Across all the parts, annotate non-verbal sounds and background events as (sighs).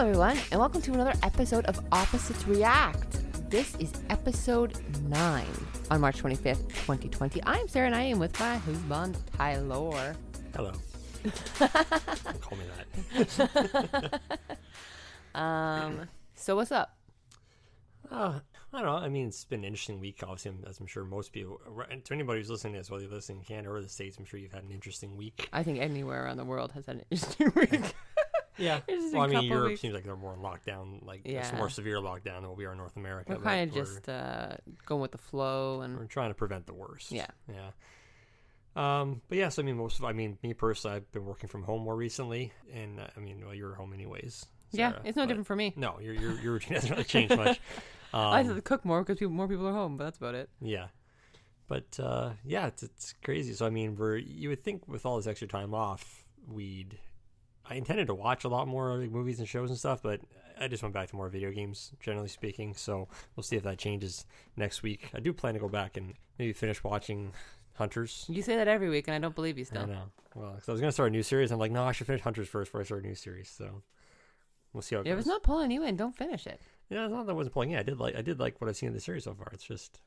everyone, and welcome to another episode of Opposites React. This is episode 9 on March 25th, 2020. I'm Sarah and I am with my husband, Tyler. Hello. (laughs) Call me that. (laughs) Um, so what's up? Uh, I don't know. I mean, it's been an interesting week, obviously, as I'm sure most people, to anybody who's listening to this, whether you're listening in Canada or the States, I'm sure you've had an interesting week. I think anywhere around the world has had an interesting (laughs) week. Yeah. (laughs) Well, I mean, Europe weeks. seems like they're more in lockdown, like it's more severe lockdown than what we are in North America. We're kind of just uh, going with the flow and we're trying to prevent the worst. Yeah. Yeah. Um, but yes, yeah, so, I mean, most of, I mean, me personally, I've been working from home more recently, and uh, I mean, well, you're home anyways. yeah, it's no different for me. No, your your your routine hasn't really (laughs) changed much. Um, I have to cook more because people, more people are home, but that's about it. Yeah. But uh, yeah, it's, it's crazy. So I mean, we're you would think with all this extra time off, we'd. I intended to watch a lot more like, movies and shows and stuff, but I just went back to more video games, generally speaking. So we'll see if that changes next week. I do plan to go back and maybe finish watching Hunters. You say that every week, and I don't believe you I still. know. Well, because I was going to start a new series. I'm like, no, I should finish Hunters first before I start a new series. So we'll see how it goes. it's not pulling you in, don't finish it. Yeah, it's not that I wasn't playing. Yeah, I did like I did like what I've seen in the series so far. It's just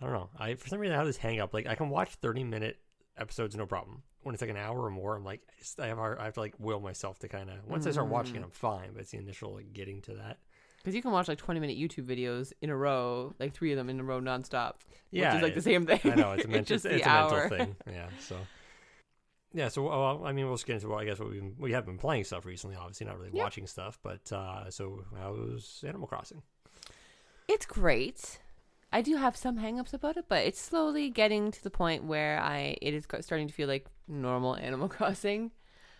I don't know. I for some reason I have this hang up. Like I can watch thirty minute episodes no problem. When it's like an hour or more, I'm like I, just, I have hard, I have to like will myself to kind of once I start watching it, I'm fine. But it's the initial like getting to that. Because you can watch like 20 minute YouTube videos in a row, like three of them in a row nonstop. Yeah, Which is like the same thing. I know it's a (laughs) mental just it's, it's a mental thing. (laughs) Yeah, so. Yeah, so well, I mean, we'll just get into well, I guess what we we have been playing stuff recently. Obviously, not really Yeah. watching stuff, but uh, so how's Animal Crossing? It's great. I do have some hangups about it, but it's slowly getting to the point where I it is starting to feel like normal Animal (laughs) Crossing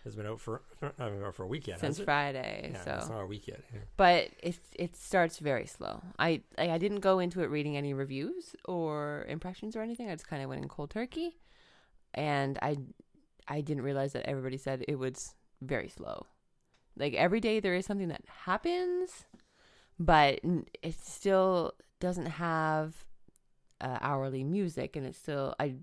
Has been out for not been out for a week yet. since? Friday. Yeah, so it's not a week yet. Yeah. but it it starts very slow. I I I didn't go into it reading any reviews or impressions or anything. I just kind of went in cold turkey, and I I didn't realize that everybody said it was very slow. Like every day there is something that happens, but it's still doesn't have uh, hourly music, and it's still I.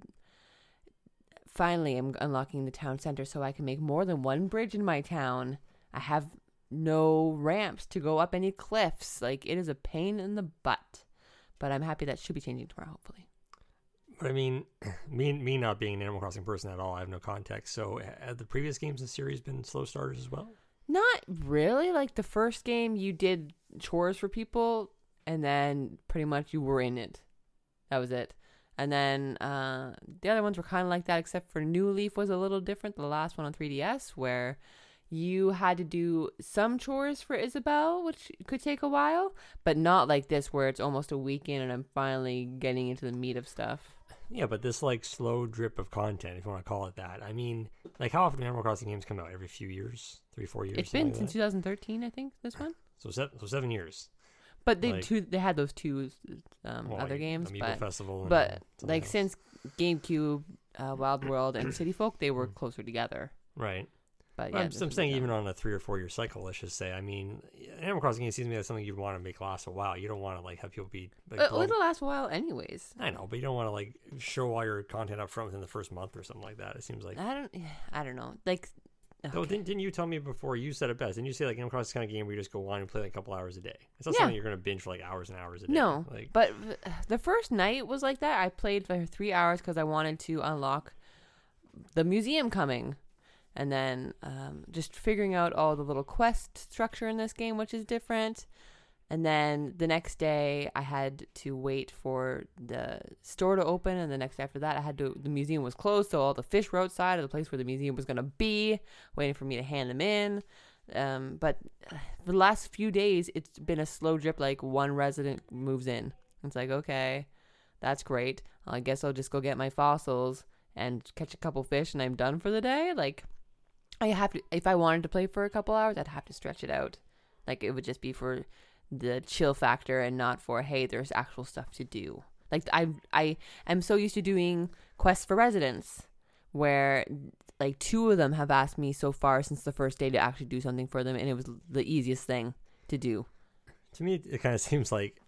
Finally, I'm unlocking the town center so I can make more than one bridge in my town. I have no ramps to go up any cliffs. Like it is a pain in the butt. But I'm happy that should be changing tomorrow, hopefully. But I mean, (clears throat) me me not being an Animal Crossing person at all, I have no context. So have the previous games in the series been slow starters as well? Not really. Like the first game, you did chores for people, and then pretty much you were in it. That was it. And then uh, the other ones were kind of like that, except for New Leaf was a little different. The last one on 3DS, where you had to do some chores for Isabel, which could take a while, but not like this, where it's almost a weekend and I'm finally getting into the meat of stuff. Yeah, but this like slow drip of content, if you want to call it that. I mean, like how often do Animal Crossing games come out? Every few years, three, four years. It's been something since like 2013, I think. This one, so seven, so seven years. But they Like- two they had those two um, Well, other like games, Amiibo but Festival, but like else. since GameCube, uh, Wild World, and City Folk, they were closer together. right. But Well, yeah, I'm, I'm saying even on a three or four year cycle, let's just say. I mean, Animal Crossing seems to me like something you'd want to make last a while. You don't want to like have people be like, Uh, it'll last a while, anyways. I know, but you don't want to like show all your content up front within the first month or something like that. It seems like. I don't, (sighs) I don't know. Like, Though didn't, didn't you tell me before you said it best? Didn't you say like Animal Crossing is kind of game where you just go on and play like a couple hours a day? It's not Yeah. something you're going to binge for like hours and hours a day. no, like but the first night was like that. I played for three hours because I wanted to unlock the museum coming. And then um, just figuring out all the little quest structure in this game, which is different. And then the next day, I had to wait for the store to open, and the next day after that, I had to. The museum was closed, so all the fish were outside of the place where the museum was going to be, waiting for me to hand them in. Um, but uh, the last few days, it's been a slow drip. Like one resident moves in, it's like okay, that's great. I guess I'll just go get my fossils and catch a couple fish, and I'm done for the day. Like I have to. If I wanted to play for a couple hours, I'd have to stretch it out. Like it would just be for the chill factor and not for hey there's actual stuff to do like i i am so used to doing quests for residents where like two of them have asked me so far since the first day to actually do something for them and it was the easiest thing to do to me, it kind of seems like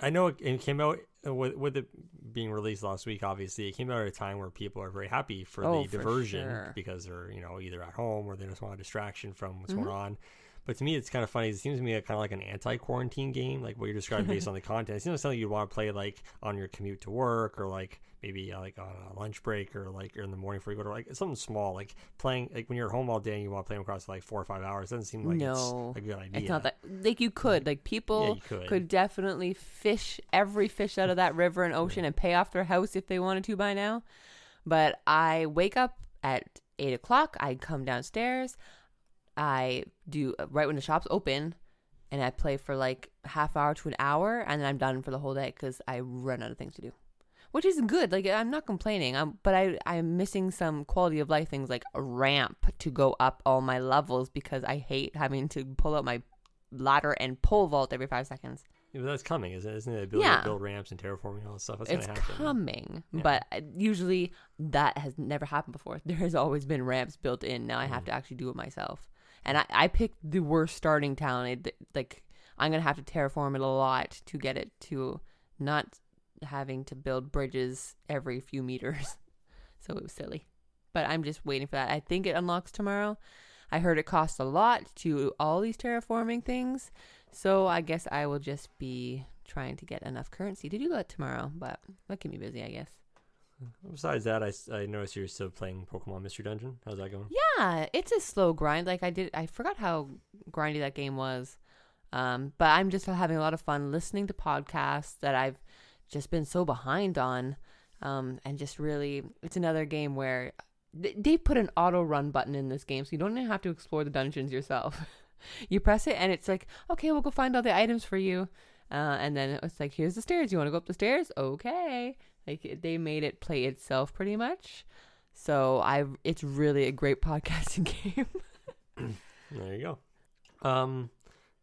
I know it, came out with with it being released last week. Obviously, it came out at a time where people are very happy for Oh, the for diversion sure. because they're you know either at home or they just want a distraction from what's Mhm. going on. But to me, it's kind of funny. It seems to me kind of like an anti-quarantine game, like what you're describing based (laughs) on the content. It seems like something you'd want to play like on your commute to work, or like maybe uh, like on a lunch break, or like or in the morning before you go to like something small, like playing like when you're home all day and you want to play them across like four or five hours. Doesn't seem like no, it's a good idea. It's not that like you could like people Yeah, could. could definitely fish every fish out of that river and ocean and pay off their house if they wanted to by now. But I wake up at eight o'clock. I come downstairs. I do uh, right when the shop's open, and I play for like half hour to an hour, and then I'm done for the whole day because I run out of things to do. Which is good. Like I'm not complaining. I'm, but I I'm missing some quality of life things like a ramp to go up all my levels because I hate having to pull out my ladder and pole vault every five seconds. Yeah, but that's coming, isn't it? Isn't it? Ability Yeah. to build ramps and terraforming and all that stuff. That's it's gonna happen. coming, Yeah. but uh, usually that has never happened before. (laughs) There has always been ramps built in. Now I Mm. have to actually do it myself, and I, I picked the worst starting town. It, like I'm gonna have to terraform it a lot to get it to not having to build bridges every few meters. (laughs) so it was silly, but I'm just waiting for that. I think it unlocks tomorrow. I heard it costs a lot to all these terraforming things, so I guess I will just be trying to get enough currency to do that tomorrow. But that keep me busy, I guess. Besides that, I, I noticed you're still playing Pokemon Mystery Dungeon. How's that going? Yeah, it's a slow grind. Like I did, I forgot how grindy that game was. Um, but I'm just having a lot of fun listening to podcasts that I've just been so behind on. Um, and just really, it's another game where th- they put an auto run button in this game, so you don't even have to explore the dungeons yourself. (laughs) you press it, and it's like, okay, we'll go find all the items for you. Uh, and then it's like, here's the stairs. You want to go up the stairs? Okay. Like they made it play itself pretty much. So I, it's really a great (laughs) podcasting game. (laughs) There you go. Um,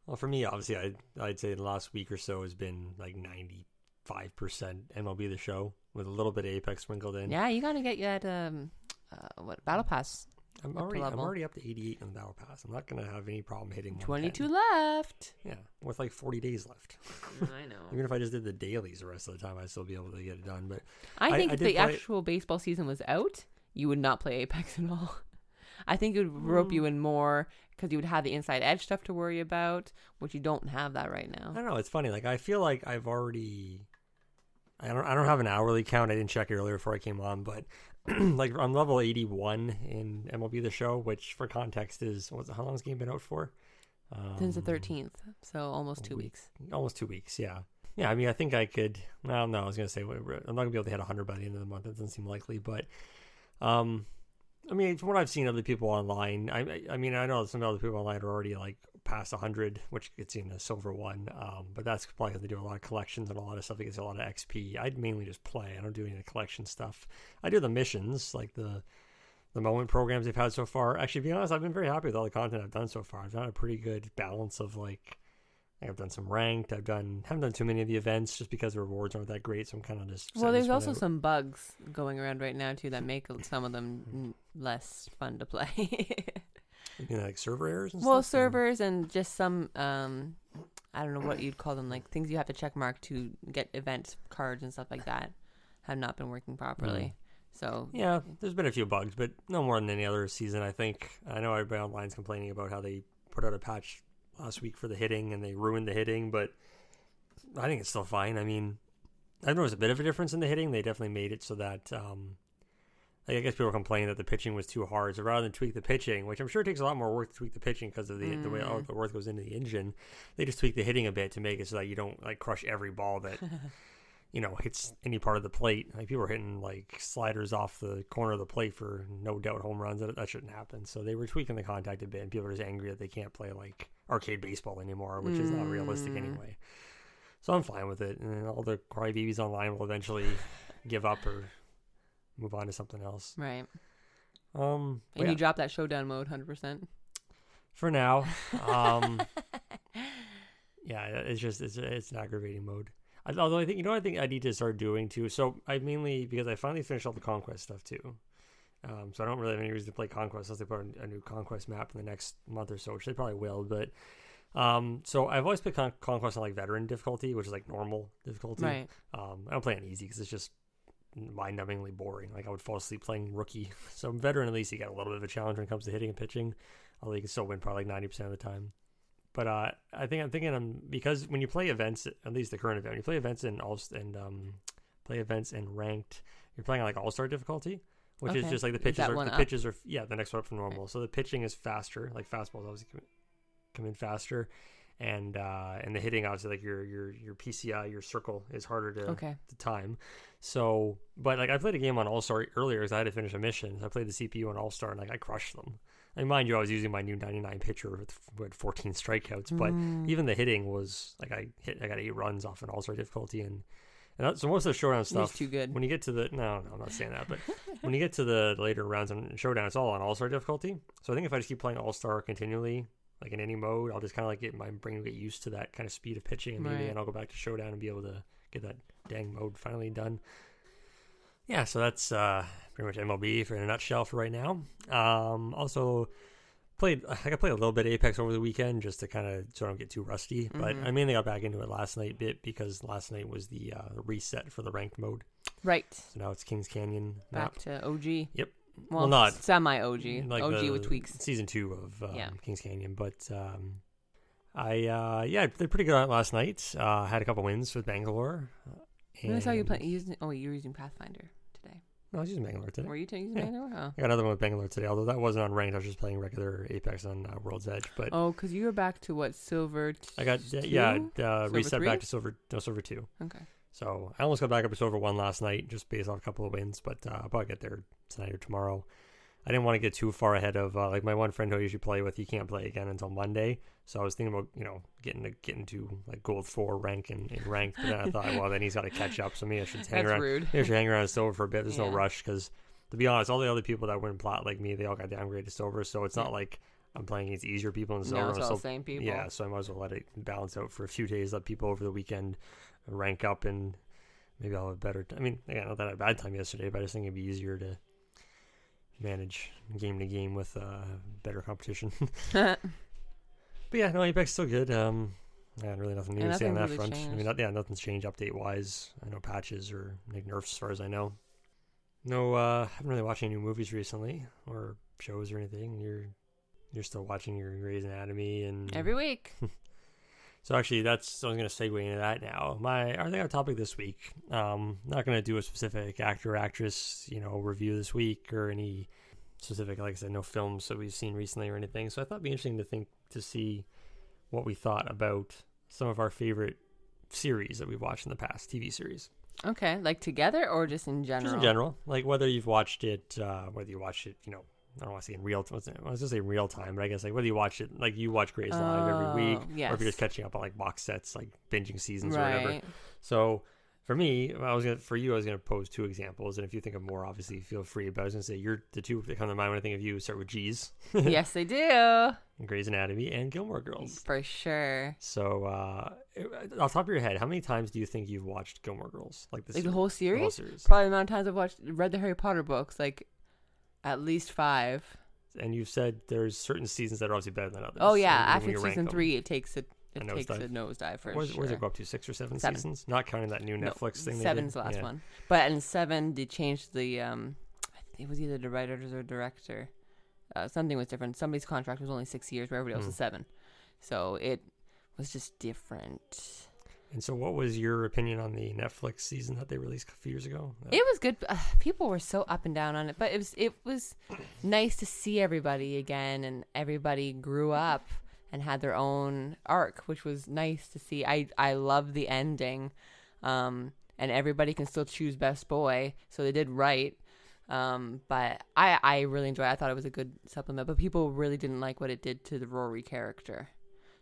well, for me, obviously, I'd, I'd say the last week or so has been like 95% MLB The Show with a little bit of Apex sprinkled in. yeah, you gotta get that um, uh, what battle pass? I'm already, I'm already up to 88 on the Battle Pass. I'm not going to have any problem hitting 22 left. Yeah, with like 40 days left. (laughs) I know. Even if I just did the dailies the rest of the time, I'd still be able to get it done. But I I- think I if the actual baseball season was out, you would not play Apex at all. (laughs) I think it would rope Mm. you in more because you would have the inside edge stuff to worry about, which you don't have that right now. I don't know. It's funny. Like I feel like I've already. I don't. I don't have an hourly count. I didn't check it earlier before I came on, but (clears throat) like I'm level 81 in MLB The Show, which for context is what's how long has the game been out for? Um, Since the 13th, so almost two week. weeks. almost two weeks. Yeah, yeah. I mean, I think I could. Well, no, I was gonna say I'm not gonna be able to hit 100 by the end of the month. That doesn't seem likely, but um, I mean, from what I've seen other people online, I I- I mean, I know some other people online are already like past 100, which gets you in a silver one. Um, but that's probably because they do a lot of collections and a lot of stuff that gets a lot of XP. I'd mainly just play. I don't do any of the collection stuff. I do the missions, like the the moment programs they've had so far. Actually, to be honest, I've been very happy with all the content I've done so far. I've done a pretty good balance of like I've done some ranked. I've done haven't done too many of the events just because the rewards aren't that great. So I'm kind of just Well, there's also out. some bugs going around right now too that make some of them (laughs) less fun to play. (laughs) You know, like server errors and well, stuff. servers and just some um, I don't know what you'd call them, like things you have to check mark to get event cards and stuff like that, have not been working properly. So Yeah, there's been a few bugs, but no more than any other season. I think I know everybody online's complaining about how they put out a patch last week for the hitting and they ruined the hitting, but I think it's still fine. I mean, I noticed a bit of a difference in the hitting. They definitely made it so that um, like, I guess people were complaining that the pitching was too hard. So rather than tweak the pitching, which I'm sure takes a lot more work to tweak the pitching because of the the way all Mm. the work goes into the engine, they just tweak the hitting a bit to make it so that you don't like crush every ball that (laughs) you know hits any part of the plate. Like people were hitting like sliders off the corner of the plate for no doubt home runs. That, that shouldn't happen. So they were tweaking the contact a bit, and people are just angry that they can't play like arcade baseball anymore, which is not realistic Mm. anyway. So I'm fine with it, and all the crybabies online will eventually give up or move on to something else. right, Um, and yeah, you drop that showdown mode, hundred percent. for now, um, (laughs) yeah, it's just it's it's an aggravating mode. I, although I think you know what I think I need to start doing too. So I mainly because I finally finished all the conquest stuff too. Um, so I don't really have any reason to play conquest unless they put a new conquest map in the next month or so, which they probably will. But um, so I've always played con- conquest on like veteran difficulty, which is like normal difficulty. Right. Um, I don't play on easy because it's just mind-numbingly boring. Like I would fall asleep playing rookie. (laughs) So veteran at least you get a little bit of a challenge when it comes to hitting and pitching, although you can still win probably like ninety percent of the time. but uh, I think I'm thinking I'm because when you play events, at least the current event, when you play events in all and um, play events in ranked, you're playing on like all star difficulty, which is just like the pitches are the up? pitches are yeah the next one up from normal. So the pitching is faster, like fastballs obviously come, come in faster, and uh, and the hitting obviously like your your your PCI your circle is harder to Okay. the time. So, but like I played a game on All Star earlier because I had to finish a mission. So I played the CPU on All Star and like I crushed them. And mind you, I was using my new 99 pitcher with, with 14 strikeouts, but Mm. even the hitting was like I hit, I got eight runs off an All Star difficulty, and, and that, so most of the showdown stuff. too good. When you get to the no, no, I'm not saying that, but (laughs) when you get to the later rounds on showdown, it's all on All Star difficulty. So I think if I just keep playing All Star continually, like in any mode, I'll just kind of like get my brain get used to that kind of speed of pitching, and maybe Right. then I'll go back to showdown and be able to get that dang mode finally done. Yeah, so that's uh, pretty much MLB for in a nutshell for right now. Um, also played (laughs) I got played a little bit Apex over the weekend just to kind of so I don't get too rusty. But Mhm. I mainly got back into it last night bit because last night was the uh, reset for the ranked mode. Right. So now it's Kings Canyon map. Back to OG. Yep. Well, Well, not- semi OG. like OG the with tweaks. Season two of um, Yeah. Kings Canyon, but um, I uh, yeah, they're pretty good on it last night. Uh, had a couple wins with Bangalore. When I saw you and- play, using, oh, you were using Pathfinder today. No, I was using Bangalore today. Were you using Yeah. Bangalore? Oh. I got another one with Bangalore today, although that wasn't on ranked. I was just playing regular Apex on uh, World's Edge. But Oh, because you were back to what silver? T- I got yeah, uh, Silver reset three? back to silver, no silver two. Okay. So I almost got back up to silver one last night, just based off a couple of wins. But uh, I'll probably get there tonight or tomorrow. I didn't want to get too far ahead of uh, like my one friend who I usually play with. He can't play again until Monday, so I was thinking about you know getting to getting to like gold four rank and, and ranked. But then I thought, well, then he's got to catch up, so maybe I should hang That's around. rude. Maybe I should hang around silver for a bit. There's no rush because, to be honest, all the other people that went plat like me, they all got downgraded to silver. So it's not like I'm playing against easier people in silver. No, it's all the same people. yeah, so I might as well let it balance out for a few days. Let people over the weekend rank up, and maybe I'll have a better. T- I mean, again, not that I had a bad time yesterday, but I just think it'd be easier to manage game to game with uh, better competition. (laughs) but yeah, no, Apex still good. Um, yeah, really nothing new Yeah, to say on that really front. I mean, not, yeah, nothing's changed update wise. I know patches or like nerfs as far as I know. No, uh, haven't really watched any new movies recently or shows or anything. You're you're still watching your Grey's Anatomy and Every week. (laughs) so actually, that's so I was going to segue into that now. My I think our topic this week. Um, not going to do a specific actor or actress, you know, review this week or any specific, like I said, no films that we've seen recently or anything. So I thought it'd be interesting to think to see what we thought about some of our favorite series that we've watched in the past, TV series, Okay, like together or just in general? just in general, like whether you've watched it, uh, whether you watched it, you know. I don't want to say in real time. I was just say real time, but I guess like whether you watch it, like you watch Grey's Live every week, Oh, or if you're just catching up on like box sets, like binging seasons or whatever. So for me, I was gonna for you, I was gonna pose two examples, and if you think of more, obviously feel free. But I was gonna say you're the two that come to mind when I think of you start with G's, (laughs) yes, they do. Grey's Anatomy, and Gilmore Girls. For sure. So uh, off top of your head, how many times do you think you've watched Gilmore Girls? Like this Like the whole the whole series? series, Probably the amount of times I've watched, read the Harry Potter books, like at least five. and you've said there's certain seasons that are obviously better than others. Oh yeah, after season them. three, it takes a it A takes nosedive. a nosedive for Where's, sure. where's it go up to? Six or seven, Seven. seasons? Not counting that new No, Netflix thing. they Seven's did? the last Yeah. one, but in seven they changed the um, I think it was either the writers or director. Uh, something was different. Somebody's contract was only six years, where everybody else Hmm. was seven. So it was just different. And so, what was your opinion on the Netflix season that they released a few years ago? It was good. Uh, people were so up and down on it, but it was it was nice to see everybody again, and everybody grew up and had their own arc, which was nice to see. I I love the ending, um, and everybody can still choose best boy, so they did right. Um, but I I really enjoyed. It. I thought it was a good supplement, but people really didn't like what it did to the Rory character.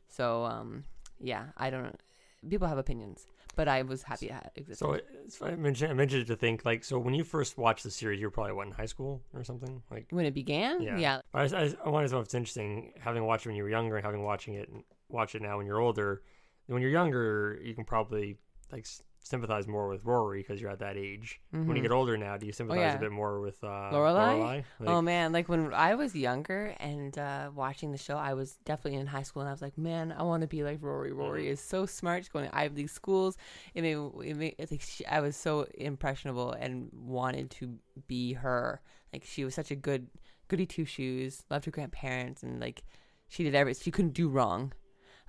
So um, yeah, I don't. People have opinions, but I was happy it had existed. So it's, I mentioned I mentioned it to think like so when you first watched the series, you were probably what in high school or something like. when it began, Yeah. yeah I, I, I wanted to know if it's interesting having watched it when you were younger and having watching it and watch it now when you're older. When you're younger, you can probably like sympathize more with Rory because you're at that age. When you Mhm. get older now, do you sympathize yeah. a bit more with uh, Lorelai? Like, oh man, like when I was younger and uh, watching the show, I was definitely in high school, and I was like, man, I want to be like Rory. Rory Mhm. is so smart. She's going to Ivy League schools. It made, it made it's like she, I was so impressionable and wanted to be her. Like she was such a good goody two shoes, loved her grandparents, and like she did everything. She couldn't do wrong.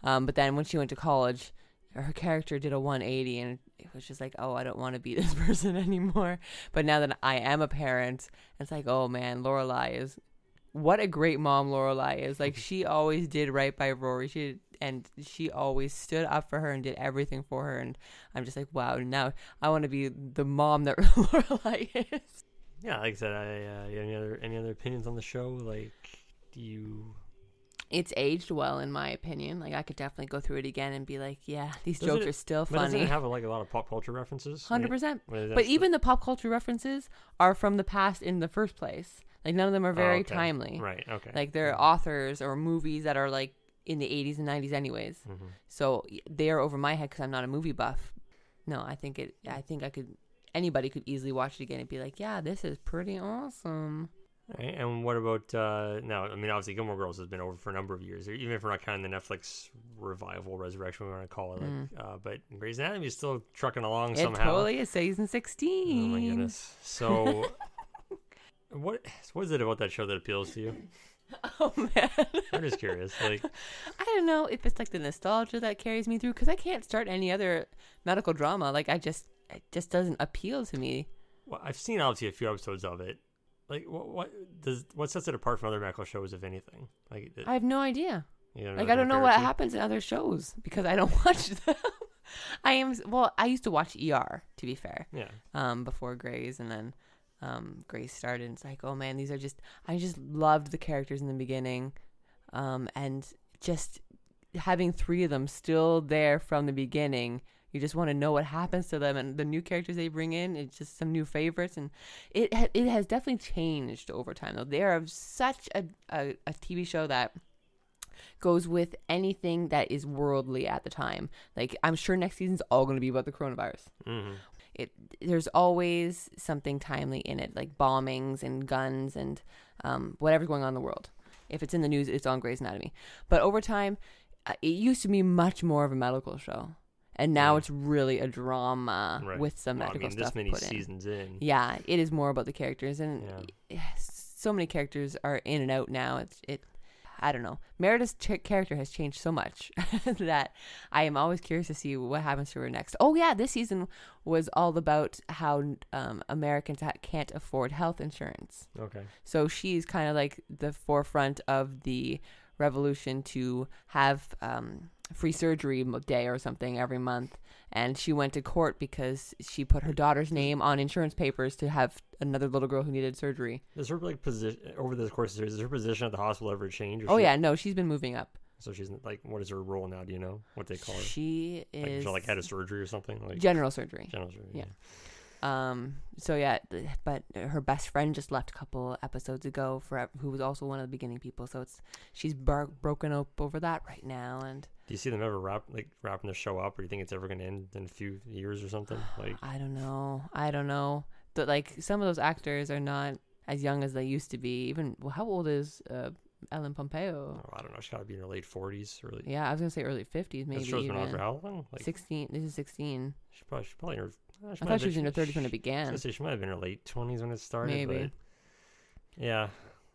Um, but then when she went to college, her character did a 180 and it was just like, oh, I don't want to be (laughs) this person anymore. But now that I am a parent, it's like, oh man, Lorelai is what a great mom Lorelai is. Like (laughs) she always did right by Rory. She and she always stood up for her and did everything for her. And I'm just like, wow. Now I want to be the mom that (laughs) Lorelai is. Yeah, like I said, I, uh, any other any other opinions on the show? Like, do you? It's aged well, in my opinion. Like I could definitely go through it again and be like, yeah, these Does jokes it- are still But doesn't funny. it have like a lot of pop culture references? Hundred percent. But even the pop culture references are from the past in the first place. Like none of them are Oh, very okay. timely. right, okay, Like they're authors or movies that are like in the 80s and 90s anyways. hmm So they are over my head because I'm not a movie buff. No, I think it. I think I could. Anybody could easily watch it again and be like, "Yeah, this is pretty awesome." And what about uh, now? I mean, obviously, Gilmore Girls has been over for a number of years, even if we're not counting the Netflix revival, resurrection, we want to call it. Like, Mm. uh, but Grey's Anatomy is still trucking along It somehow. totally is season sixteen. Oh my goodness! So, (laughs) what what is it about that show that appeals to you? (laughs) Oh man, I'm just curious. Like, (laughs) I don't know if it's like the nostalgia that carries me through because I can't start any other medical drama. Like I just, it just doesn't appeal to me. well, I've seen obviously a few episodes of it. Like, what what does what sets it apart from other medical shows, if anything? Like, it- I have no idea. you know, Like I don't know what happens in other shows because I don't (laughs) watch them. I am well. I used to watch ER to be fair, Yeah, um, before Grey's, and then um, Grey's started. And it's like, oh man, these are just. I just loved the characters in the beginning, um, and just having three of them still there from the beginning. You just want to know what happens to them and the new characters they bring in. It's just some new favorites, and it ha- it has definitely changed over time. Though they are such a, a, a TV show that goes with anything that is worldly at the time. Like I'm sure next season's all going to be about the coronavirus. hmm It there's always something timely in it, like bombings and guns and um, whatever's going on in the world. If it's in the news, it's on Grey's Anatomy. But over time, uh, it used to be much more of a medical show, and now it's really a drama Right. with some Well, I medical mean, this many put in. seasons in. Yeah, it is more about the characters, and Yeah. (sighs) so many characters are in and out now. It's it. I don't know. Meredith's ch- character has changed so much (laughs) that I am always curious to see what happens to her next. Oh yeah, this season was all about how um, Americans ha- can't afford health insurance. Okay. So she's kind of like the forefront of the revolution to have um, free surgery day or something every month. And she went to court because she put her daughter's name on insurance papers to have another little girl who needed surgery. Does her like position over the course of the series? Does her position at the hospital ever change? or Oh she- yeah, no, she's been moving up. So she's like, what is her role now? Do you know what they call her? She Like, is is she like head of surgery or something? Like general surgery. general surgery. Yeah. Um. So yeah, but her best friend just left a couple episodes ago for who was also one of the beginning people. So it's she's bar- broken up over that right now, and Do you see them ever wrap like wrapping the show up, or do you think it's ever going to end in a few years or something? (sighs) Like, I don't know. I don't know. But like some of those actors are not as young as they used to be. Even well, how old is uh, Ellen Pompeo? oh, I don't know. She's got to be in her late forties, early. Yeah, I was gonna say early fifties, maybe This show's been on for how long? Like, sixteen. This is sixteen. she probably, she's probably in her. uh, I thought she was in her thirties when it I began. say she might have been in her late twenties when it started. Maybe. Yeah,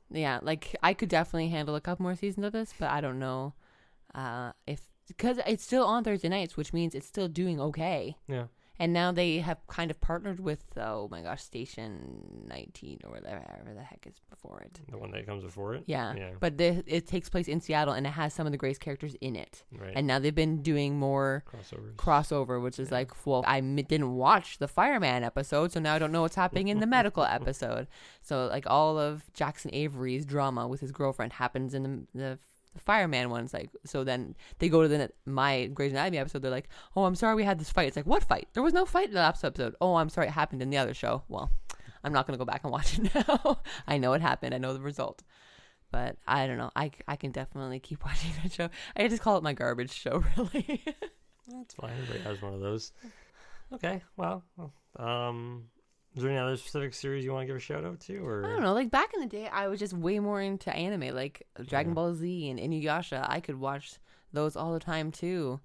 Yeah, like I could definitely handle a couple more seasons of this, but I don't know uh, if because it's still on Thursday nights, which means it's still doing okay. yeah. And now they have kind of partnered with oh my gosh, Station 19 or whatever the heck is before it. The one that comes before it. Yeah, Yeah. but the, it takes place in Seattle and it has some of the Grey's characters in it. Right. And now they've been doing more crossovers. crossover, which is Yeah. like, well, I m- didn't watch the fireman episode, so now I don't know what's happening in the medical (laughs) episode. So like all of Jackson Avery's drama with his girlfriend happens in the the, the fireman ones. Like so, then they go to the my Grey's Anatomy episode. They're like, oh, I'm sorry we had this fight. It's like, what fight? There was no fight in the last episode. Oh, I'm sorry it happened in the other show. Well, I'm not gonna go back and watch it (laughs) now. I know it happened. I know the result. But I don't know. I, I can definitely keep (laughs) watching that show. I just call it my garbage show, (laughs) really. That's fine. Everybody has one of those. Okay. Well, well, um, is there any other specific series you want to give a shout out to, or I don't know. Like back in the day, I was just way more into anime, like Dragon. Ball Z and Inuyasha. I could watch those all the time too.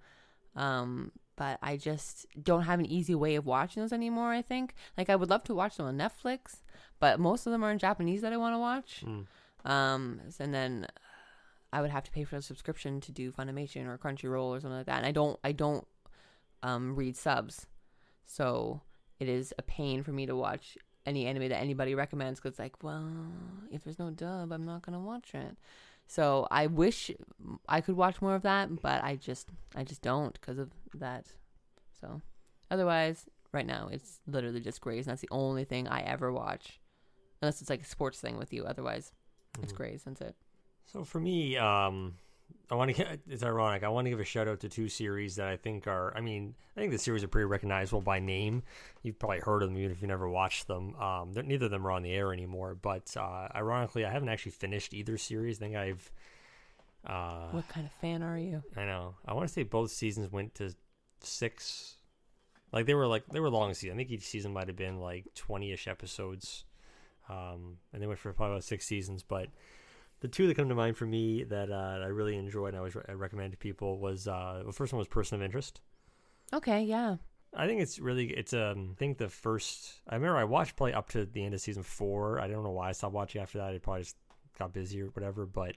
Um, but I just don't have an easy way of watching those anymore. I think like I would love to watch them on Netflix, but most of them are in Japanese that I want to watch. Mm. Um, and then I would have to pay for a subscription to do Funimation or Crunchyroll or something like that. And I don't I don't um, read subs, so it is a pain for me to watch any anime that anybody recommends because like, well, if there's no dub, I'm not gonna watch it. So I wish I could watch more of that, but I just I just don't because of that. So otherwise, right now it's literally just Grey's, and that's the only thing I ever watch, unless it's like a sports thing with you. Otherwise, it's Mhm. Grey's. That's it. So for me, um, I want to. (laughs) It's ironic. I want to give a shout out to two series that I think are. I mean, I think the series are pretty recognizable by name. You've probably heard of them even if you never watched them. Um, neither of them are on the air anymore. But uh, ironically, I haven't actually finished either series. I think I've. Uh, What kind of fan are you? I know. I want to say both seasons went to six. Like they were like they were long seasons. I think each season might have been like twenty ish episodes, um, and they went for probably about six seasons. But the two that come to mind for me that uh, I really enjoyed and I always re- I recommend to people was uh, the first one was Person of Interest. Okay, yeah. I think it's really it's um I think the first I remember I watched probably up to the end of season four. I don't know why I stopped watching after that. I probably just got busy or whatever. But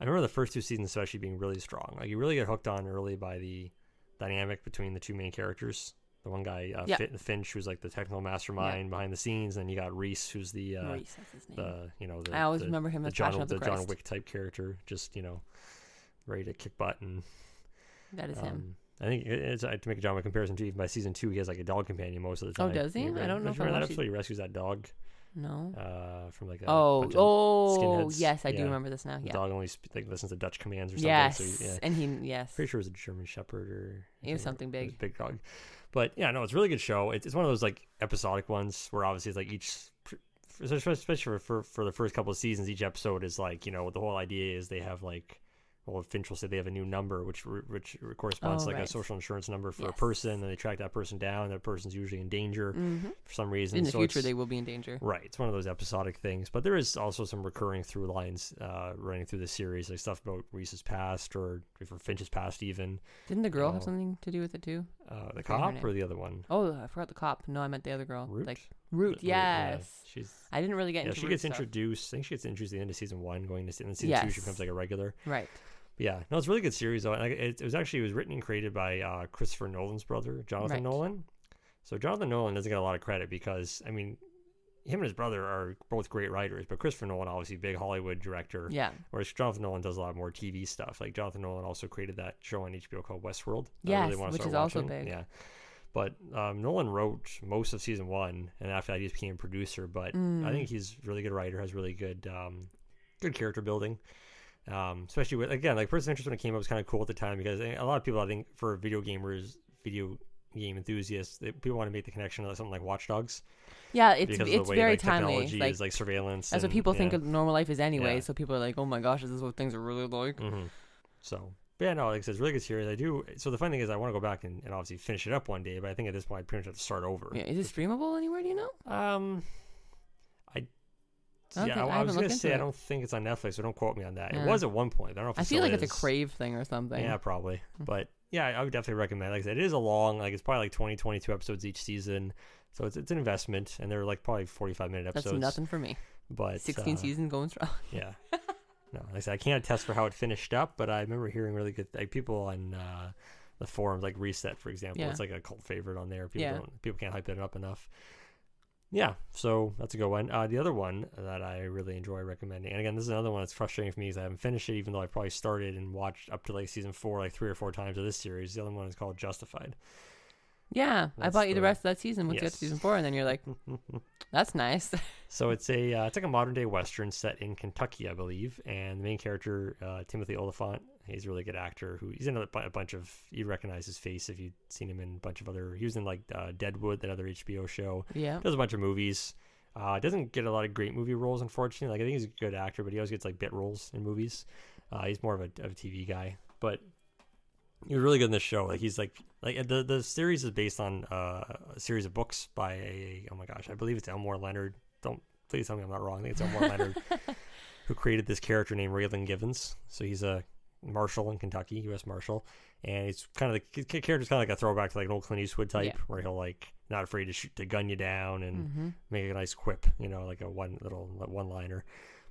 I remember the first two seasons especially being really strong. Like you really get hooked on early by the dynamic between the two main characters. The one guy uh, Yeah. Fin- Finch, who's like the technical mastermind behind the scenes, and you got Reese, who's the uh, Maurice, that's his name. the you know the I always the, remember him the as John Passion of the, the John Wick type character, just you know ready to kick butt and That is him. um, I think it's to make a John Wick comparison too. Even by season two, he has like a dog companion most of the time. Oh, does he? I don't know if I that episode? He rescues that dog No. uh, from like a Oh, oh, yes, I do remember this now. the Yeah. dog only sp- like listens to Dutch commands or something. Yes, So he- yeah, and he yes. pretty sure it was a German Shepherd or It was something think it was big. big dog. But yeah, no, it's a really good show. It's, it's one of those like episodic ones where obviously it's like each, especially for, for for the first couple of seasons, each episode is like you know the whole idea is they have like. Well, Finch will say they have a new number, which which corresponds Oh, to like a social insurance number for a person, and they track that person down. That person's usually in danger hmm for some reason. In the so future, they will be in danger. Right. It's one of those episodic things, but there is also some recurring through lines uh, running through the series, like stuff about Reese's past or for Finch's past, even. Didn't the girl Oh. have something to do with it too? Uh, the cop or the other one? Oh, I forgot the cop. No, I meant the other girl. Root? Like Root. Yeah. Yes. She's. I didn't really get Yeah, she gets stuff. introduced. I think she gets introduced at the end of season one, going to se- and then season two, she becomes like a regular. Right. But yeah, no, it's a really good series. Though. It, it was actually it was written and created by uh, Christopher Nolan's brother, Jonathan Right. Nolan. So Jonathan Nolan doesn't get a lot of credit because I mean, him and his brother are both great writers, but Christopher Nolan obviously big Hollywood director. Yeah. Whereas Jonathan Nolan does a lot more TV stuff. Like Jonathan Nolan also created that show on HBO called Westworld. I Yes, wanna which is also watching. big. Yeah. But um, Nolan wrote most of season one, and after that, he just became a producer. But I Mm. think he's a really good writer, has really good, um, good character building. Um, especially with again, like Person Interest when it came up was kind of cool at the time because a lot of people, I think, for video gamers, video game enthusiasts, they, people want to make the connection to something like Watch Dogs Yeah, it's because it's the way very like, timely. technology Like is like surveillance. that's what and- people think of normal life is anyway. Yeah. So people are like, "Oh my gosh, is this what things are really like?" hmm So, yeah, no, like I said, it's really good series. I do. So the fun thing is, I want to go back and, and obviously finish it up one day. But I think at this point, I pretty much have to start over. Yeah, is it streamable anywhere? Do you know? Um. Yeah, think- I, I was gonna say into I don't think it's on Netflix, so don't quote me on that. Yeah. It was at one point. I don't know if it I feel like it's a crave thing or something. Yeah, probably. Mm. But yeah, I would definitely recommend. Like I said, it is a long. Like it's probably like 20, 22 episodes each season. So it's it's an investment, and they're like probably forty five minute That's episodes. nothing for me. But Sixteen uh, seasons going strong. (laughs) Yeah. No, like I said, I can't attest for how it finished up, but I remember hearing really good like people on uh, the forums, like Reset, for example. Yeah. It's like a cult favorite on there. People Yeah. don't people can't hype it up enough. Yeah, so that's a good one. Uh, the other one that I really enjoy recommending, and again, this is another one that's frustrating for me because I haven't finished it, even though I probably started and watched up to like season four, like three or four times of this series. The other one is called Justified. Yeah, I That's bought you the the- rest of that season once you get to season four, and then you're like, (laughs) "That's nice." (laughs) So it's a uh, it's like a modern day western set in Kentucky, I believe, and the main character uh, Timothy Olyphant. He's a really good actor. Who he's in a, a bunch of you recognize his face if you've seen him in a bunch of other. He was in like uh, Deadwood, that other HBO show. yeah. Does a bunch of movies. Uh, doesn't get a lot of great movie roles, unfortunately. Like I think he's a good actor, but he always gets like bit roles in movies. Uh, he's more of a, of a TV guy, but he was really good in this show. Like he's like like the the series is based on uh, a series of books by a oh my gosh, I believe it's Elmore Leonard. Don't please tell me I'm not wrong. I think it's Elmore Leonard (laughs) who created this character named Raylan Givens. So he's a marshal in Kentucky, U.S. Marshal, and he's kind of the character's kind of like a throwback to like an old Clint Eastwood type, Yeah. where he'll like not afraid to shoot to gun you down and hmm make a nice quip, you know, like a one little one liner.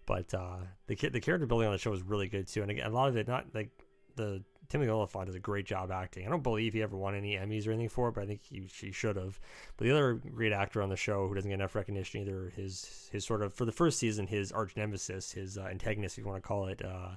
But uh, the the character building on the show is really good too, and again, a lot of it not like the Timothy Olyphant does a great job acting. I don't believe he ever won any Emmys or anything for it, but I think he she should have. But the other great actor on the show who doesn't get enough recognition either, his his sort of for the first season, his arch nemesis, his uh, antagonist, if you want to call it. Uh,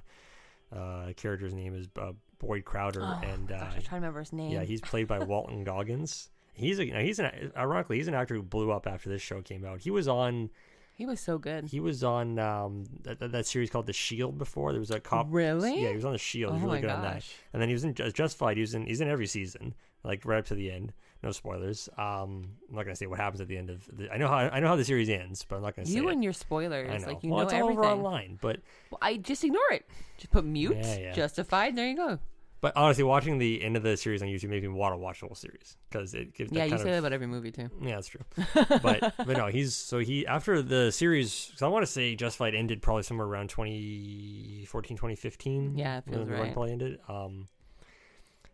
uh, character's name is uh, Boyd Crowder, Oh, and uh, gosh, I'm trying to remember his name. yeah, he's played by (laughs) Walton Goggins. He's a, he's an ironically he's an actor who blew up after this show came out. He was on he was so good. he was on um, that, that, that series called The Shield before. There was a cop. Really? Yeah, he was on The Shield. oh He's really my good on that. gosh. And then he was in Ju- Justified. He was in he's in every season, like right up to the end. No spoilers. Um, I'm not gonna say what happens at the end of. The, I know how I know how the series ends, but I'm not gonna say You it. and your spoilers, I know. like you well, know it's all everything. over online, but Well, I just ignore it. Just put mute, Yeah, yeah. justified. There you go. but honestly, watching the end of the series on YouTube made me want to watch the whole series because it gives Yeah, that you kind say of that about every movie too. Yeah, that's true. (laughs) but but no, he's so he after the series. So I want to say Justified ended probably somewhere around 2014, 2015. Yeah, it when feels the run right. probably ended. Um,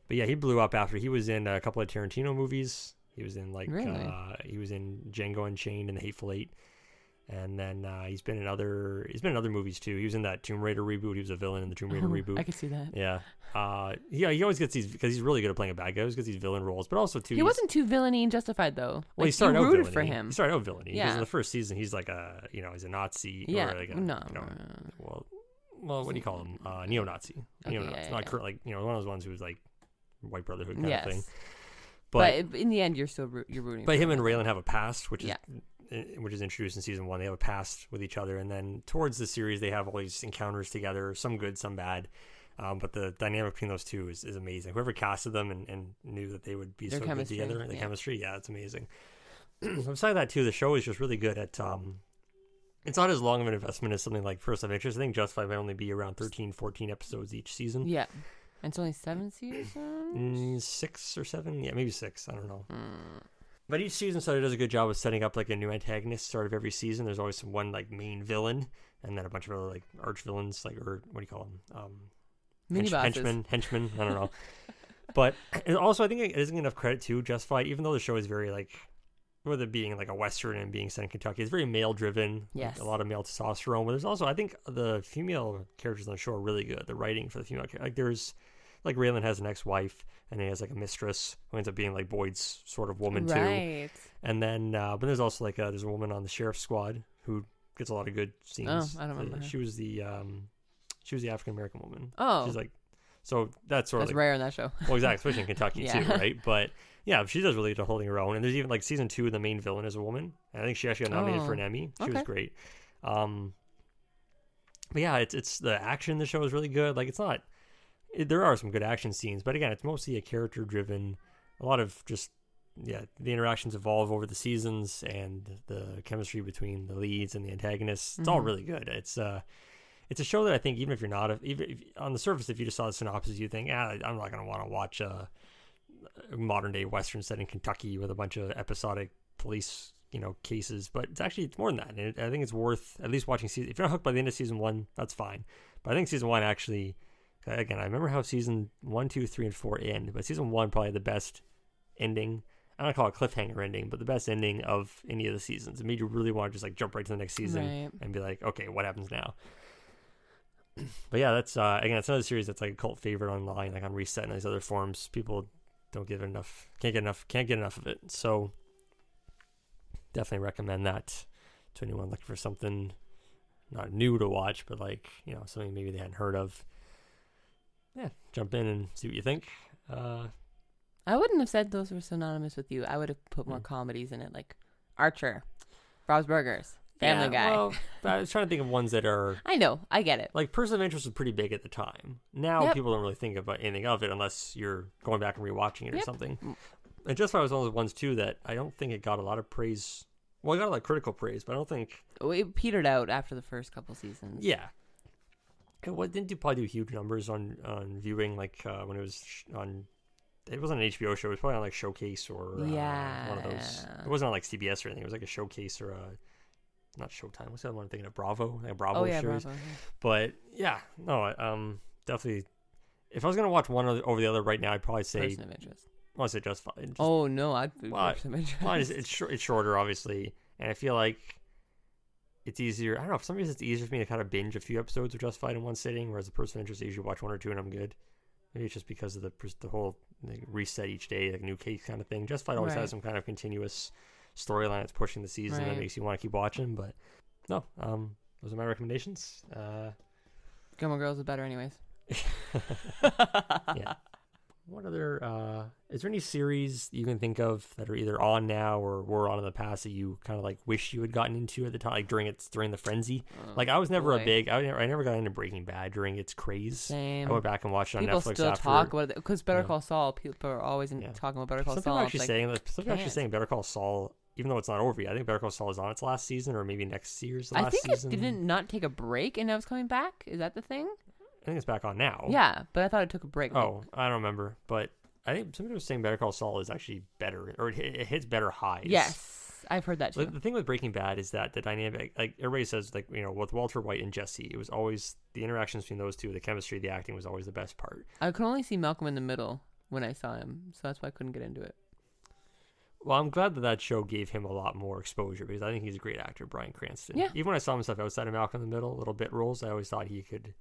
but yeah, he blew up after he was in a couple of Tarantino movies. He was in like Really? uh, he was in Django Unchained and The Hateful Eight, and then uh, he's been in other he's been in other movies too. He was in that Tomb Raider reboot. He was a villain in the Tomb Raider reboot. I could see that. Yeah. Uh, yeah, he always gets these because he's really good at playing a bad guy. He always gets these villain roles, but also too. He wasn't too villainy and justified though. well, he started out villainy. for him. He started out villainy because Yeah. in the first season he's like a you know he's a Nazi Yeah, or like a, no, you know, no, no. well well what do you call him uh, neo-Nazi Okay, neo-Nazi yeah, yeah, not yeah. cur- like you know one of those ones who's like white brotherhood kind yes, of thing but, but in the end, you're still you're rooting. but for him and Raylan have a past which is Yeah. eh, which is introduced in season one they have a past with each other and then towards the series they have all these encounters together some good some bad um, but the dynamic between those two is, is amazing. Whoever casted them and, and knew that they would be Their so good together, the yeah. chemistry, yeah, it's amazing. (clears throat) Besides that, too, the show is just really good at. Um, it's not as long of an investment as something like First of Interest. I think Justified might only be around 13, 14 episodes each season. Yeah, and it's only seven seasons. Mm, six or seven, yeah, maybe six. I don't know. Mm. But each season sort of does a good job of setting up like a new antagonist. Sort of every season, there's always some one like main villain, and then a bunch of other like arch villains, like or what do you call them? Um, Mini hench- henchmen, henchmen. I don't know. (laughs) but also, I think it isn't enough credit to Justified, even though the show is very like, with it being like a western and being set in Kentucky, it's very male driven. Yes. a lot of male testosterone. But there's also, I think, the female characters on the show are really good. The writing for the female, like there's, like Raylan has an ex-wife, and he has like a mistress who ends up being like Boyd's sort of woman too. And then, uh, but there's also like a, there's a woman on the sheriff's squad who gets a lot of good scenes. Oh, I don't remember. She was the um, she was the African American woman. Oh, She's like, so that's sort that's of like, rare in that show. well, exactly, especially in Kentucky (laughs) too, right? But yeah, she does really good at holding her own. And there's even like season two, the main villain is a woman. And I think she actually got nominated for Oh, an Emmy. She was great. Um, but yeah, it's it's the action in the show is really good. Like it's not, it, there are some good action scenes, but again, it's mostly a character driven. A lot of just yeah, the interactions evolve over the seasons and the chemistry between the leads and the antagonists. It's all Mhm. really good. It's uh it's a show that I think even if you're not a, even if, on the surface, if you just saw the synopsis, you think, ah, I'm not going to want to watch a, a modern day western set in Kentucky with a bunch of episodic police, you know, cases. But it's actually it's more than that. And it, I think it's worth at least watching season. If you're not hooked by the end of season one, that's fine. But I think season one actually, again, I remember how season one, two, three, and four end. But season one probably the best ending. I don't call it cliffhanger ending, but the best ending of any of the seasons. It made you really want to just like jump right to the next season Right. and be like, okay, what happens now? (clears throat) But yeah, that's uh, again, it's another series that's like a cult favorite online, like on Reset and these other forums. People don't give enough, can't get enough, can't get enough of it. So definitely recommend that to anyone looking for something not new to watch, but like you know something maybe they hadn't heard of. Yeah, jump in and see what you think. Uh, I wouldn't have said those were synonymous with you. I would have put more Hmm. comedies in it, like Archer, Bob's Burgers, Family yeah, Guy. Well, (laughs) I was trying to think of ones that are I know, I get it. like Person of Interest was pretty big at the time. Now Yep. people don't really think about anything of it unless you're going back and rewatching it or something. Mm. And Justified was one of those ones too that I don't think it got a lot of praise. Well, it got a lot of critical praise, but I don't think. It petered out after the first couple seasons. Yeah. It didn't do probably do huge numbers on on viewing like uh, when it was on. It wasn't an HBO show. It was probably on like Showcase or uh, one of those. It wasn't on like CBS or anything. It was like a Showcase or a not Showtime. What's the other one I'm thinking of? Bravo, like a Bravo Oh yeah, series. Bravo. But yeah, no, I- um, definitely. If I was gonna watch one over the other right now, I'd probably say Person of interest. I to say Justified. Just, Oh no, I'd Well, person of interest. well, it's, it's shorter, obviously, and I feel like it's easier. I don't know. For some reason, it's easier for me to kind of binge a few episodes of Justified in one sitting, whereas the person of interest, I usually watch one or two and I'm good. Maybe it's just because of the the whole like, reset each day, like new case kind of thing. Justified always Right. has some kind of continuous storyline that's pushing the season that makes you want to keep watching. But no, um, those are my recommendations. Uh, Gilmore Girls is better, anyways. (laughs) yeah. (laughs) What other? Uh, is there any series you can think of that are either on now or were on in the past that you kind of like wish you had gotten into at the time, like during its during the frenzy? Like I was never a big. I, never- I never got into Breaking Bad during its craze. Same. I went back and watched it on People Netflix still after. talk about it because Better Yeah. Call Saul. People are always Yeah. talking about Better Call some Saul. actually like, saying that. Some people actually saying Better Call Saul, even though it's not over yet. I think Better Call Saul is on its last season, or maybe next year's last season. I think season. it didn't not take a break and now it's coming back. Is that the thing? I think it's back on now. Yeah, but I thought it took a break. Oh, I don't remember, but I think somebody was saying Better Call Saul is actually better, or it, it hits better highs. yes, I've heard that too. Like, the thing with Breaking Bad is that the dynamic, like everybody says, like you know, with Walter White and Jesse, it was always the interactions between those two, the chemistry, the acting was always the best part. I could only see Malcolm in the Middle when I saw him, so that's why I couldn't get into it. Well, I'm glad that that show gave him a lot more exposure because I think he's a great actor, Bryan Cranston. Yeah. Even when I saw him stuff outside of Malcolm in the Middle, little bit roles, I always thought he could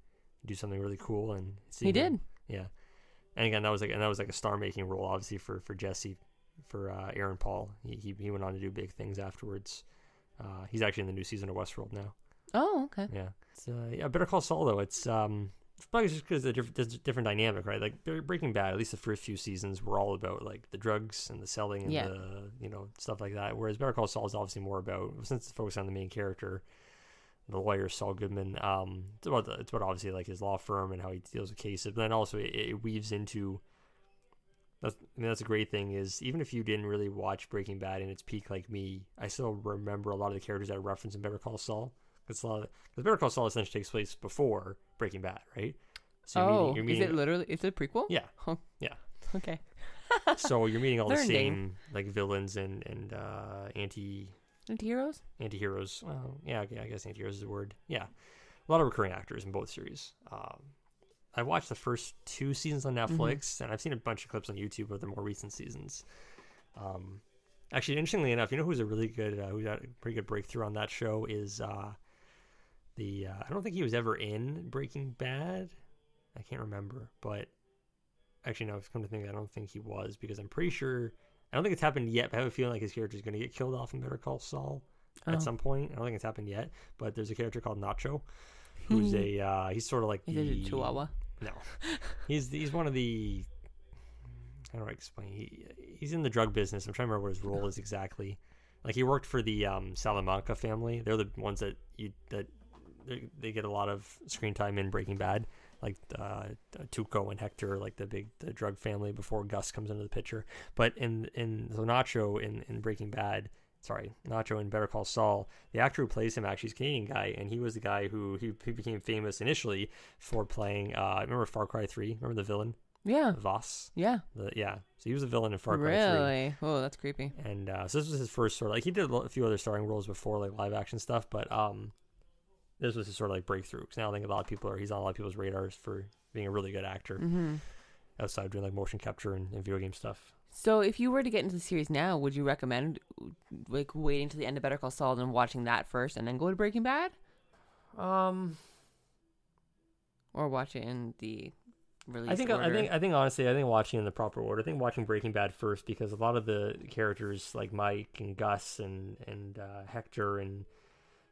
do something really cool. And He seeing him- did. yeah. And again, that was like and that was like a star making role, obviously for for Jesse, for uh, Aaron Paul. He, he he went on to do big things afterwards. Uh, he's actually in the new season of Westworld now. Oh, okay. Yeah. It's, uh, yeah, Better Call Saul though. It's um, it's probably just because diff- there's a different dynamic, right? Like Bre- Breaking Bad, at least the first few seasons were all about like the drugs and the selling and Yeah. the you know stuff like that. Whereas Better Call Saul is obviously more about since it's focused on the main character, the lawyer Saul Goodman. Um, it's about the, it's about obviously like his law firm and how he deals with cases, but then also it, it weaves into. That's, I mean, that's a great thing is even if you didn't really watch Breaking Bad in its peak like me, I still remember a lot of the characters that I referenced in Better Call Saul. It's a lot of because Better Call Saul essentially takes place before Breaking Bad, right? So you're oh, meeting, you're is it literally? Is it a prequel? yeah. Oh. Yeah. Okay. So you're meeting all (laughs) the same like villains and and uh, anti Anti-heroes? anti-heroes. Well, yeah, okay, I guess anti-heroes is the word. Yeah, a lot of recurring actors in both series. Um, I watched the first two seasons on Mm-hmm. Netflix, and I've seen a bunch of clips on YouTube of the more recent seasons. Um, actually, interestingly enough, you know who's a really good, uh, who's had a pretty good breakthrough on that show is uh, the. Uh, I don't think he was ever in Breaking Bad. I can't remember, but actually, no. I've come to think, I don't think he was because I'm pretty sure. I don't think it's happened yet. But I have a feeling like his character is going to get killed off in Better Call Saul Oh. at some point. I don't think it's happened yet, but there's a character called Nacho, who's a uh, he's sort of like Is the it a Chihuahua? no, (laughs) he's he's one of the how do I explain? He, he's in the drug business. I'm trying to remember what his role is exactly. Like he worked for the um, Salamanca family. They're the ones that you that they, they get a lot of screen time in Breaking Bad. Like uh, Tuco and Hector, like the big the drug family before Gus comes into the picture. But in in so Nacho in, in Breaking Bad, sorry, Nacho in Better Call Saul, the actor who plays him actually is a Canadian guy, and he was the guy who he, he became famous initially for playing. Uh, remember Far Cry Three? Remember the villain Yeah. Vaas? Yeah. The, yeah, so he was a villain in Far Cry Three. Really? Oh, that's creepy. And uh, so this was his first sort of like he did a few other starring roles before like live action stuff, but um, this was his sort of like breakthrough. Because now I think a lot of people are he's on a lot of people's radars for being a really good actor hmm outside of doing like motion capture and, and video game stuff. So, if you were to get into the series now, would you recommend like waiting to the end of Better Call Saul and watching that first, and then go to Breaking Bad, Um, or watch it in the release I think order? I think I think honestly I think watching in the proper order. I think watching Breaking Bad first because a lot of the characters like Mike and Gus and and uh, Hector and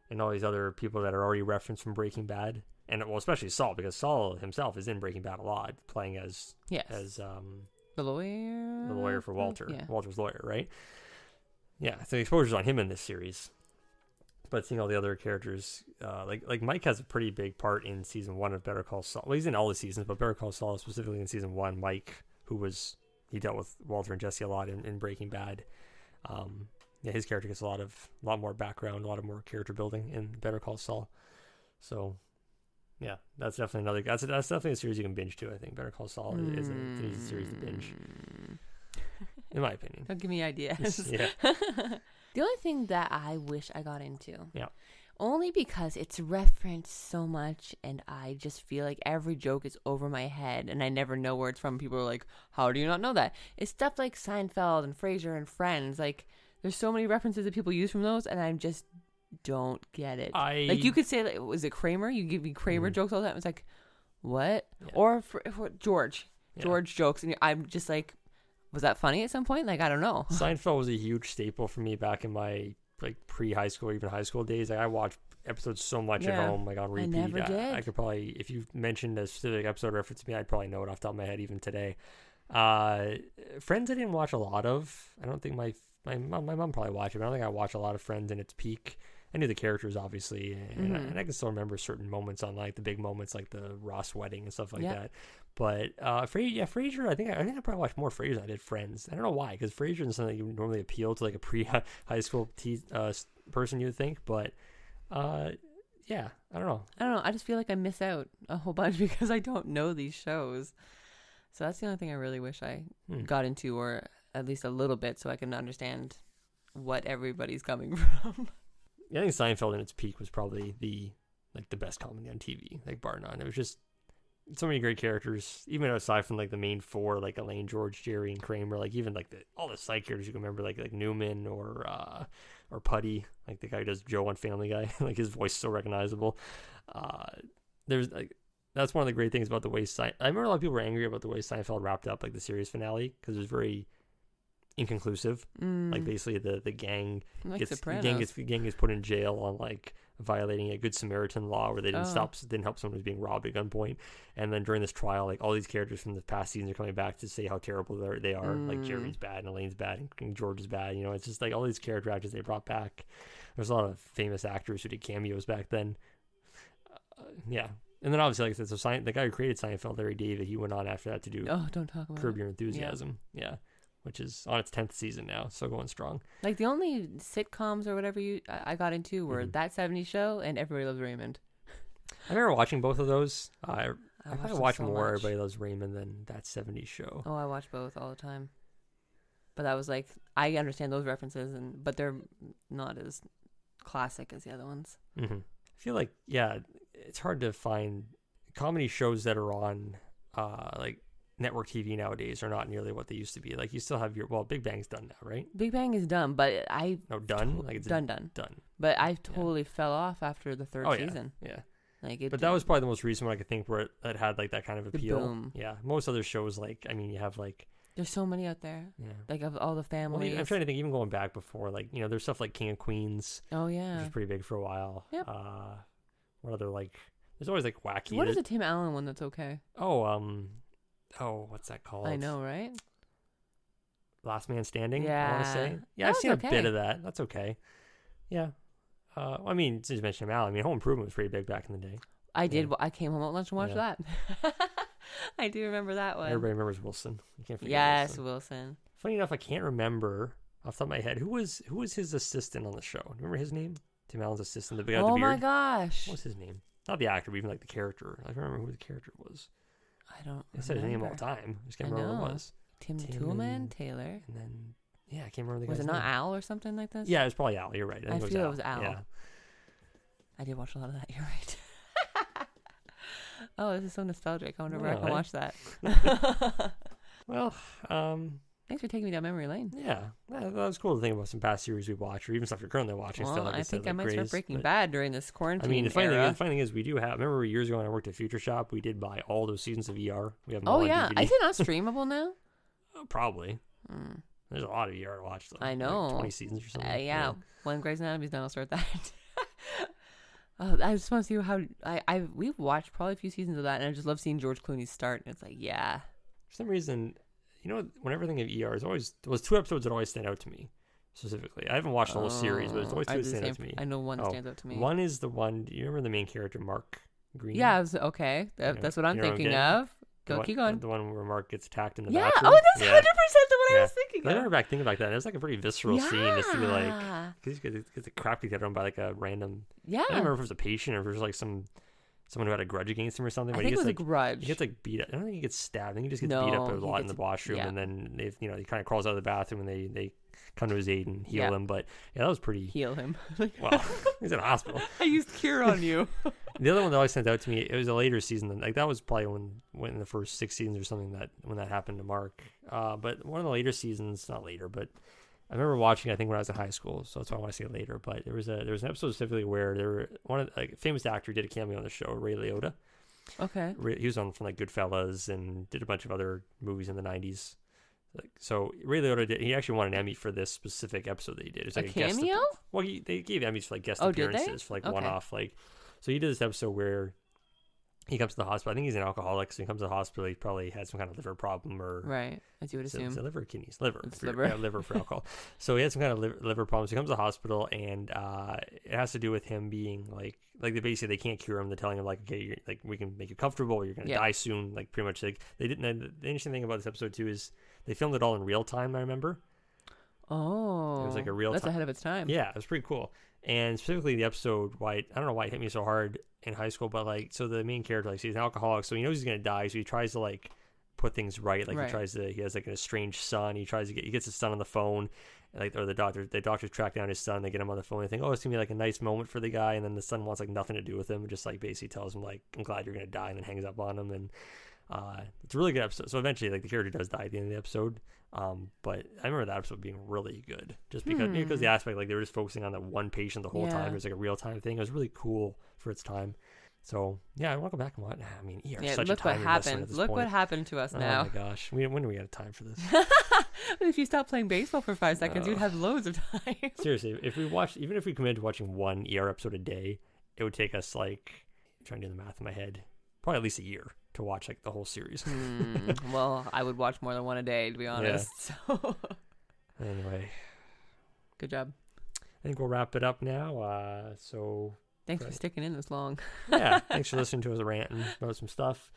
and all these other people that are already referenced from Breaking Bad. And well especially Saul because Saul himself is in Breaking Bad a lot playing as yes, as um the lawyer, the lawyer for Walter. Yeah. Walter's lawyer right? Yeah so the exposure's on him in this series. But seeing all the other characters uh, like like Mike has a pretty big part in season one of Better Call Saul. Well he's in all the seasons but Better Call Saul specifically in season one Mike who was he dealt with Walter and Jesse a lot in, in Breaking Bad. Um, yeah his character gets a lot of a lot more background a lot of more character building in Better Call Saul so yeah that's definitely another that's that's definitely a series you can binge to I think Better Call Saul is, is, a, is a series to binge Mm. in my opinion Don't give me ideas. (laughs) yeah (laughs) the only thing that I wish I got into, Yeah. only because it's referenced so much, and I just feel like every joke is over my head, and I never know where it's from. People are like, "How do you not know that?" It's stuff like Seinfeld and Frasier and Friends. Like, there's so many references that people use from those, and I'm just don't get it. I like you could say, like, was it Kramer? You give me Kramer Mhm. jokes all the time. It's like, what? Yeah. Or for, for George, Yeah. George jokes, and I'm just like, was that funny at some point? Like I don't know. (laughs) Seinfeld was a huge staple for me back in my like pre high school, even high school days. Like I watched episodes so much Yeah. at home, like on repeat. I, never I, did. I could probably, if you mentioned a specific episode reference to me, I'd probably know it off the top of my head even today. Uh, Friends, I didn't watch a lot of. I don't think my my mom, my mom probably watched it. But I don't think I watched a lot of Friends in its peak. I knew the characters obviously, and, I, Mhm. and I can still remember certain moments on like the big moments, like the Ross wedding and stuff like Yeah. that. But uh, Fra- yeah, Frasier. I think I, I think I probably watched more Frasier than I did Friends. I don't know why, because Frasier is something that you normally appeal to like a (laughs) pre high school te- uh, person, you would think. But uh, yeah, I don't know. I don't know. I just feel like I miss out a whole (laughs) bunch because I don't know these shows. So that's the only thing I really wish I Hmm. got into, or at least a little bit, so I can understand what everybody's coming (laughs) from. Yeah, I think Seinfeld in its peak was probably the like the best comedy on TV, like bar none. It was just so many great characters, even aside from like the main four, like Elaine, George, Jerry, and Kramer. Like even like the all the side characters you can remember, like like Newman or uh or Puddy, like the guy who does Joe on Family Guy. (laughs) like his voice is so recognizable. Uh, there's like that's one of the great things about the way Sein- I remember a lot of people were angry about the way Seinfeld wrapped up like the series finale because it was very inconclusive. Mm, Like basically the the gang like gets Sopranos. gang gets gang gets put in jail on like violating a good Samaritan law where they didn't Oh. stop didn't help someone who's being robbed at gunpoint. And then during this trial, like all these characters from the past seasons are coming back to say how terrible they are. Like Mm. Jerry's bad and Elaine's bad and, George is bad. You know, it's just like all these character actors they brought back. There's a lot of famous actors who did cameos back then. Uh, yeah. And then obviously, like I said, so Sein- the guy who created Seinfeld, Larry David, he went on after that to do oh, don't talk about Curb. Your Enthusiasm. Yeah. Which is on its 10th season now, so going strong. Like the only sitcoms or whatever you I got into were Mhm. that '70s show and Everybody Loves Raymond. I remember watching both of those. I I, I probably watch so more much. Everybody Loves Raymond than that 70s show. Oh, I watch both all the time. But that was like I understand those references, and but they're not as classic as the other ones. hmm I feel like, yeah, it's hard to find comedy shows that are on uh, like network TV nowadays are not nearly what they used to be. Like you still have your, well, Big Bang's done now, right? Big Bang is done, but I No, done? to- like it's done done. done. But I totally fell off after the third Oh, yeah. season. Yeah. Like it, But that was probably the most recent one I could think where it, that had like that kind of appeal. Yeah. Most other shows, like, I mean, you have like, there's so many out there. yeah. Like of all the Well, families. even- I'm trying to think, even going back before, like, you know, there's stuff like King of Queens, oh yeah. which yeah. was pretty big for a while. Yep. Uh, what other, like, there's always like wacky. What is the Tim Allen one that's okay? Oh, um, oh, what's that called? I know, right? Last Man Standing. I want Yeah. to say. Yeah, That I've seen a bit of that. That's okay. Yeah. Uh, I mean, since you mentioned Mal, I mean, Home Improvement was pretty big back in the day. I did. Yeah. wa- I came home at lunch and watched Yeah. that. (laughs) I do remember that one. Everybody remembers Wilson. You can't forget yes, Wilson. Wilson. Funny enough, I can't remember off the top of my head who was who was his assistant on the show. Remember his name? Tim Allen's assistant, the big guy with Oh the my gosh. What was his name? Not the actor, but even like the character. I don't remember who the character was. I don't. I said his name all the time. I just can't I remember what it was. Tim, Tim Toolman and- Taylor. And then yeah, I can't remember the Was guy's it not name. Al or something like this? Yeah, it was probably Al. You're right. I, think feel it it was Al. Yeah. I did watch a lot of that. (laughs) You're right. (laughs) oh, this is so nostalgic. I wonder where I Yeah, can watch that. (laughs) Well, um, Thanks for taking me down memory lane. yeah, that, that was cool to think about some past series we watched, or even stuff you're currently watching. Well, still, like I I, said, think I like might start Breaking but- Bad during this quarantine. I mean, the funny thing, the funny thing is, we do have. Remember years ago when I worked at Future Shop, we did buy all those seasons of ER. We have oh yeah, is it not (laughs) streamable now? Oh, probably. Mm. There's a lot of ER to watch. Though. I Like know. Twenty seasons or something. Uh, yeah, when Grey's Anatomy's done, I'll start that. (laughs) oh, I just want to see how I I we've watched probably a few seasons of that, and I just love seeing George Clooney start. And it's like, yeah, For some reason, you know, whenever I think of ER, it's always there was two episodes that always stand out to me specifically. I haven't watched the whole series, but there's Oh, always two that the stand out to me. I know one Oh, stands out to me. One is the one. Do you remember the main character, Mark Greene? yeah, was, okay, that, know- that's what I'm you know what thinking of. Go, one- keep going. The one where Mark gets attacked in the Yeah, bathroom. oh, that's Yeah. hundred percent the one I was thinking Of. I remember back thinking about that. It was like a pretty visceral scene to see like because he gets, a crap kicked out of him by like a random. Yeah, I don't remember if it was a patient or if it was like some someone who had a grudge against him or something. I But think he it was gets a like grudge. he gets like beat up. I don't think he gets stabbed. I think he just gets beat up a lot in the washroom, yeah. and then they you know he kind of crawls out of the bathroom and they they come to his aid and heal Yeah. him. But yeah, that was pretty. Heal him. (laughs) Well, (laughs) he's in a hospital. (laughs) I used cure on you. The other one that always sent out to me, it was a later season. Than, like that was probably when, when in the first six seasons or something that when that happened to Mark. Uh, but one of the later seasons, not later, but I remember watching. I think when I was in high school, so that's why I want to see it later. But there was a there was an episode specifically where there were one of like a famous actor did a cameo on the show, Ray Liotta. Okay. Ray, he was on from like Goodfellas and did a bunch of other movies in the '90s. Like so, Ray Liotta did. He actually won an Emmy for this specific episode that he did. It was A like guest cameo? well, he, they gave Emmys for like guest Oh, appearances for like Okay. one off. Like, so he did this episode where he comes to the hospital. I think he's an alcoholic, so he comes to the hospital. He probably had some kind of liver problem or Right. As you would assume. is liver kidneys? Liver. It's for, liver. Yeah, liver for alcohol. (laughs) so he had some kind of liver, liver problem. So he comes to the hospital, and uh, it has to do with him being like, like they basically they can't cure him. They're telling him like, okay, you're, like we can make you comfortable. You're gonna Yeah. die soon. Like pretty much like they didn't. and The interesting thing about this episode too is they filmed it all in real time. I remember. Oh. It was like a real time. That's time- ahead of its time. Yeah, it was pretty cool. And specifically the episode, why I don't know why it hit me so hard in high school, but like, so the main character, like, he's an alcoholic, so he knows he's gonna die, so he tries to like put things right. Like Right. he tries to, he has like an estranged son. He tries to get, he gets his son on the phone, like, or the doctor, the doctors track down his son. They get him on the phone. They think, oh, it's gonna be like a nice moment for the guy, and then the son wants like nothing to do with him, and just like basically tells him like, I'm glad you're gonna die, and then hangs up on him. And uh, it's a really good episode. So eventually, like the character does die at the end of the episode. Um, but I remember that episode being really good, just because maybe because the Hmm. aspect like they were just focusing on that one patient the whole Yeah. time. It was like a real time thing. It was really cool for its time. So yeah, I want to go back and watch. I mean, you're Yeah, such look a time what happened. At this Look point. what happened to us Oh now. Oh my gosh, we, when do we have time for this? (laughs) if you stop playing baseball for five seconds, you'd Oh. have loads of time. (laughs) Seriously, if we watched, even if we committed to watching one ER episode a day, it would take us like I'm trying to do the math in my head, probably at least a year to watch like the whole series. (laughs) Hmm, well, I would watch more than one a day, to be honest. (laughs) So, anyway, good job. I think we'll wrap it up now. Uh, so Thanks for sticking in this long. (laughs) yeah, thanks for listening to us ranting about some stuff.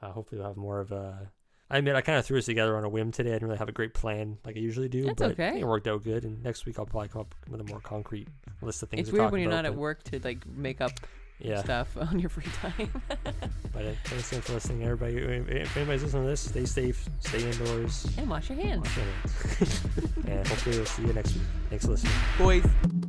Uh, hopefully, we'll have more of a. I admit, I kind of threw this together on a whim today. I didn't really have a great plan like I usually do, That's but okay. It worked out good. And next week, I'll probably come up with a more concrete list of things. It's weird when you're about, not at work to like make up Yeah, stuff (laughs) on your free time. (laughs) but uh, thanks again for listening, everybody. If anybody's listening to this, stay safe, stay indoors, and wash your hands, wash your hands, (laughs) and hopefully we'll see you next week. Thanks for listening. boys.